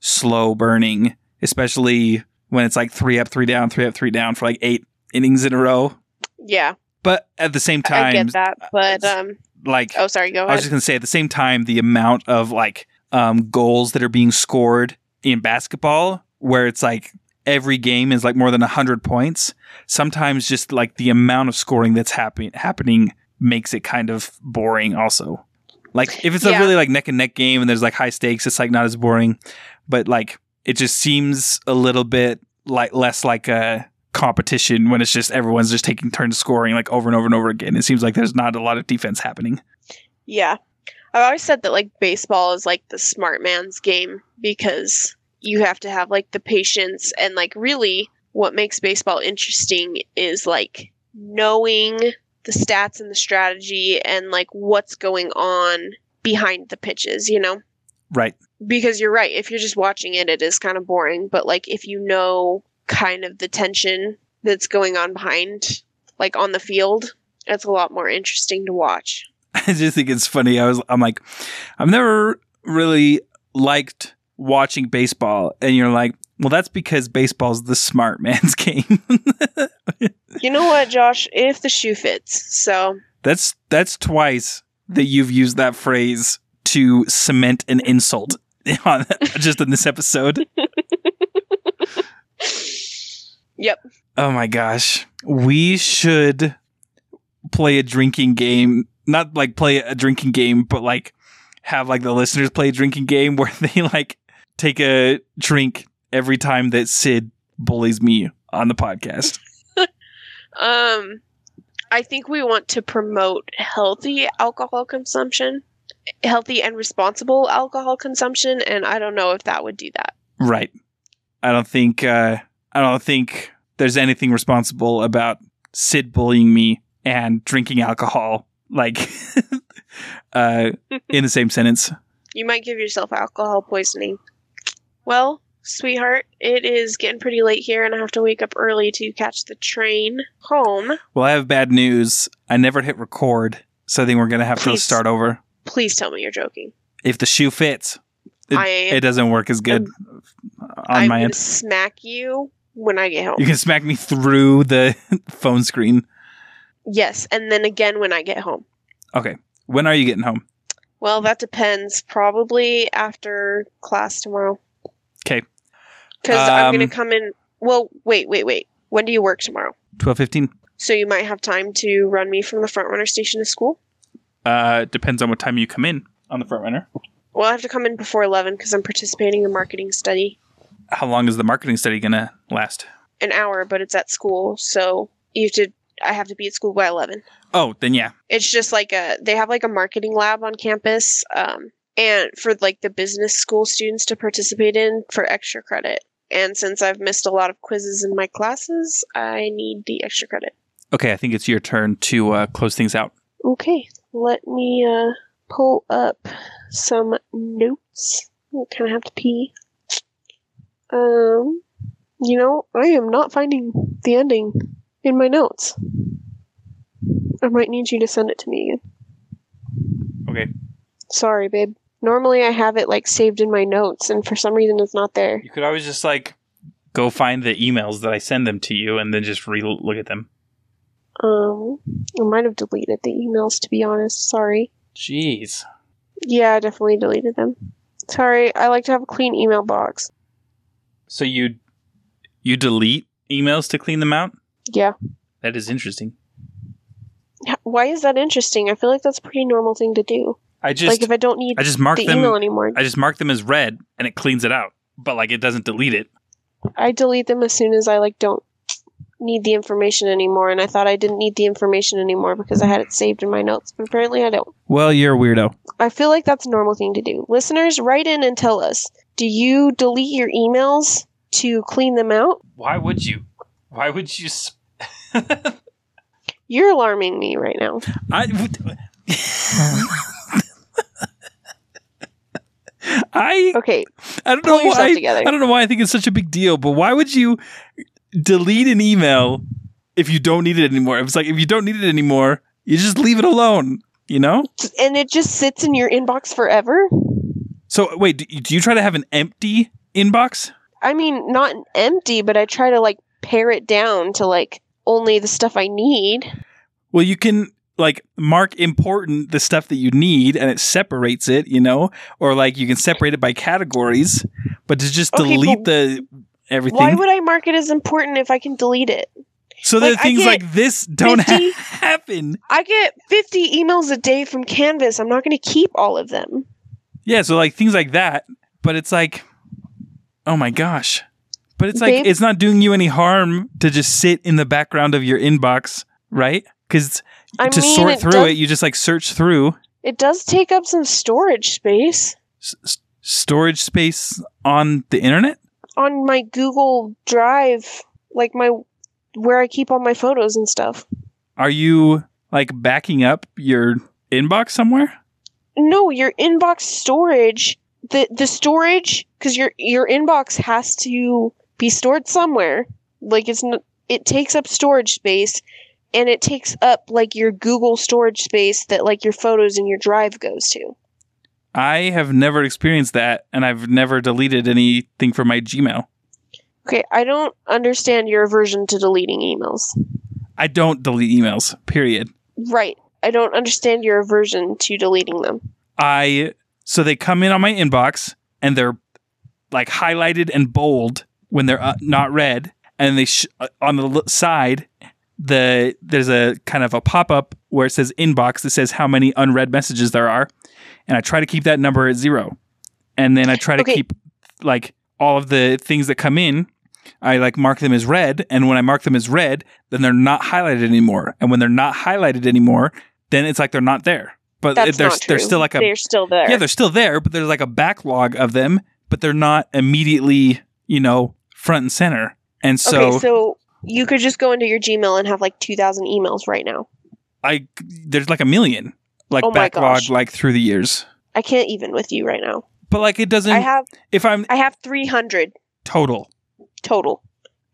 slow burning, especially when it's like three up, three down, three up, three down for like eight innings in a row. Yeah, But at the same I time, get that. But um like oh sorry, go ahead. I was just gonna say at the same time, the amount of like um, goals that are being scored in basketball, where it's like every game is like more than hundred points. Sometimes just like the amount of scoring that's happening happening makes it kind of boring. Also, like if it's a really like neck and neck game and there's like high stakes, it's like not as boring. But like it just seems a little bit like less like a competition when it's just everyone's just taking turns scoring like over and over and over again. It seems like there's not a lot of defense happening. Yeah. I've always said that like baseball is like the smart man's game because you have to have like the patience and like really what makes baseball interesting is like knowing the stats and the strategy and like what's going on behind the pitches, you know? Right. Because you're right, if you're just watching it it is kind of boring, but like if you know kind of the tension that's going on behind like on the field, it's a lot more interesting to watch. I just think it's funny. I was, I'm like, I've never really liked watching baseball, and you're like, well, that's because baseball's the smart man's game. You know what, Josh? If the shoe fits. So, that's that's twice that you've used that phrase to cement an insult on just in this episode. yep. Oh my gosh, we should play a drinking game. Not like play a drinking game, but like have like the listeners play a drinking game where they like take a drink every time that Sid bullies me on the podcast. Um, I think we want to promote healthy alcohol consumption, healthy and responsible alcohol consumption, and I don't know if that would do that. Right. I don't think uh I don't think there's anything responsible about Sid bullying me and drinking alcohol like uh in the same sentence. You might give yourself alcohol poisoning. Well, sweetheart, it is getting pretty late here, and I have to wake up early to catch the train home. Well, I have bad news. I never hit record, so I think we're gonna have to start over. Please tell me you're joking. If the shoe fits, it, I- it doesn't work as good on I'm my gonna end. smack you when I get home. You can smack me through the phone screen. Yes, and then again when I get home. Okay. When are you getting home? Well, that depends. Probably after class tomorrow. 'Kay. Because I'm Um, going to come in. Well, wait, wait, wait. When do you work tomorrow? Twelve fifteen. So you might have time to run me from the FrontRunner station to school? Uh, depends on what time you come in on the FrontRunner. Well, I have to come in before 11 because I'm participating in a marketing study. How long is the marketing study gonna last? An hour, but it's at school. So you have to. I have to be at school by 11. Oh, then yeah. It's just like a. They have like a marketing lab on campus. Um, and for like the business school students to participate in for extra credit. And since I've missed a lot of quizzes in my classes, I need the extra credit. Okay, I think it's your turn to uh, close things out. Okay, let me uh pull up some notes. I kind of have to pee. Um, you know, I am not finding the ending in my notes. I might need you to send it to me again. Okay. Sorry, babe. Normally I have it like saved in my notes, and for some reason it's not there. You could always just like go find the emails that I send them to you and then just re look at them. Um, I might have deleted the emails to be honest. Sorry. Jeez. Yeah, I definitely deleted them. Sorry, I like to have a clean email box. So you you delete emails to clean them out? Yeah. That is interesting. Why is that interesting? I feel like that's a pretty normal thing to do. I just like if I don't need I just mark the them email anymore, I just mark them as read and it cleans it out. But like it doesn't delete it. I delete them as soon as I like don't need the information anymore. And I thought I didn't need the information anymore because I had it saved in my notes, but apparently I don't. Well, you're a weirdo. I feel like that's a normal thing to do. Listeners, write in and tell us: Do you delete your emails to clean them out? Why would you? Why would you? s- You're alarming me right now. I. I Okay, I don't know why. together. I don't know why I think it's such a big deal, but why would you delete an email if you don't need it anymore? It's like if you don't need it anymore, you just leave it alone. You know. and it just sits in your inbox forever. So wait, do you, do you try to have an empty inbox? I mean, not empty, but I try to like pare it down to like only the stuff I need. Well, you can like mark important the stuff that you need, and it separates it. You know, or like you can separate it by categories, but to just Okay, delete the everything. Why would I mark it as important if I can delete it? so that like, I things like this don't ha- happen. I get 50 emails a day from Canvas. I'm not going to keep all of them. Yeah, so like things like that, but it's like, oh my gosh. But it's like Babe? it's not doing you any harm to just sit in the background of your inbox, right? Because I to mean, sort it through does- it, you just like search through It does take up some storage space s- storage space on the internet. on my Google Drive, like my where I keep all my photos and stuff. Are you like backing up your inbox somewhere? No, your inbox storage, the the storage cuz your your inbox has to be stored somewhere. Like it's n- it takes up storage space and it takes up like your Google storage space that like your photos and your drive goes to. I have never experienced that, and I've never deleted anything from my Gmail. Okay, I don't understand your aversion to deleting emails. I don't delete emails. Period. Right. I don't understand your aversion to deleting them. I so they come in on my inbox and they're like highlighted and bold when they're uh, not read, and they sh- uh, on the l- side the there's a kind of a pop up where it says inbox that says how many unread messages there are, and I try to keep that number at zero, and then I try to Okay. keep like all of the things that come in. I like mark them as read, and when I mark them as read, then they're not highlighted anymore. And when they're not highlighted anymore, then it's like they're not there. But That's true. there's still like a They're still there. yeah, they're still there, but there's like a backlog of them, but they're not immediately, you know, front and center. And so, okay, so you could just go into your Gmail and have like 2,000 emails right now. I there's like a million like Oh backlog like through the years. I can't even with you right now. But like it doesn't I have if I'm I have 300 total. total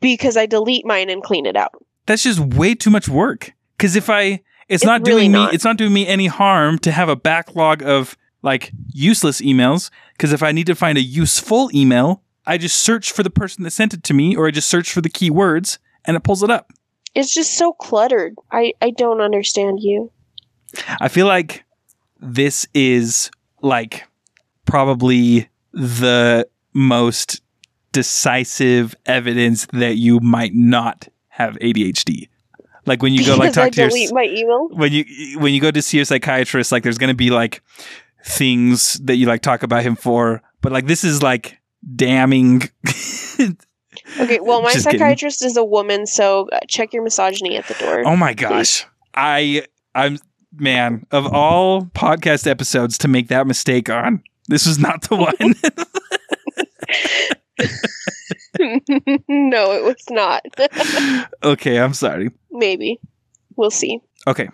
because I delete mine and clean it out. That's just way too much work. Cuz if I it's, It's not really doing me not. it's not doing me any harm to have a backlog of like useless emails cuz if I need to find a useful email, I just search for the person that sent it to me or I just search for the keywords and it pulls it up. It's just so cluttered. I I don't understand you. I feel like this is like probably the most decisive evidence that you might not have ADHD. Like when you go like talk to your my email. when you when you go to see your psychiatrist, like there's gonna be like things that you like talk about him for, but like this is like damning. Okay, well, my Just kidding. psychiatrist is a woman, so uh, check your misogyny at the door. Oh my gosh. I I'm man, of all podcast episodes to make that mistake on, this was not the one. no, it was not. okay, I'm sorry. Maybe. We'll see. Okay.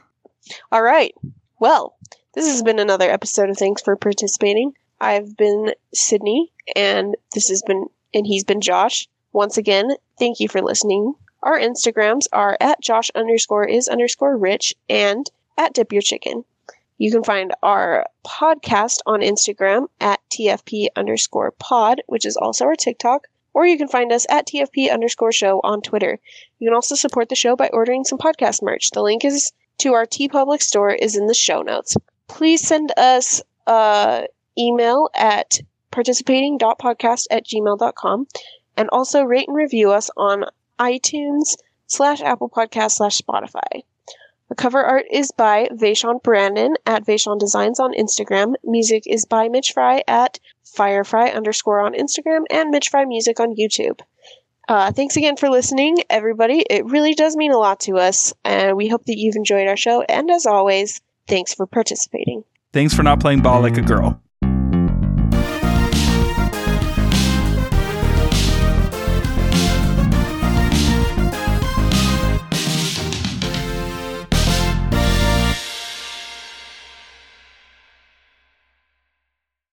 All right. Well, this has been another episode of Thanks for Participating. I've been Sydney, and this has been, and he's been Josh. Once again, thank you for listening. Our Instagrams are at Josh underscore is underscore rich and at Dip Your Chicken. You can find our podcast on Instagram at TFP underscore pod, which is also our TikTok, or you can find us at TFP underscore show on Twitter. You can also support the show by ordering some podcast merch. The link is to our TeePublic store is in the show notes. Please send us uh, email at participating.podcast at gmail.com and also rate and review us on iTunes slash Apple Podcast slash Spotify. The cover art is by Vaishon Brandon at Vaishon Designs on Instagram. Music is by Mitch Fry at Firefry underscore on Instagram and Mitch Fry Music on YouTube. Uh, thanks again for listening, everybody. It really does mean a lot to us, and we hope that you've enjoyed our show. And as always, thanks for participating. Thanks for not playing ball like a girl.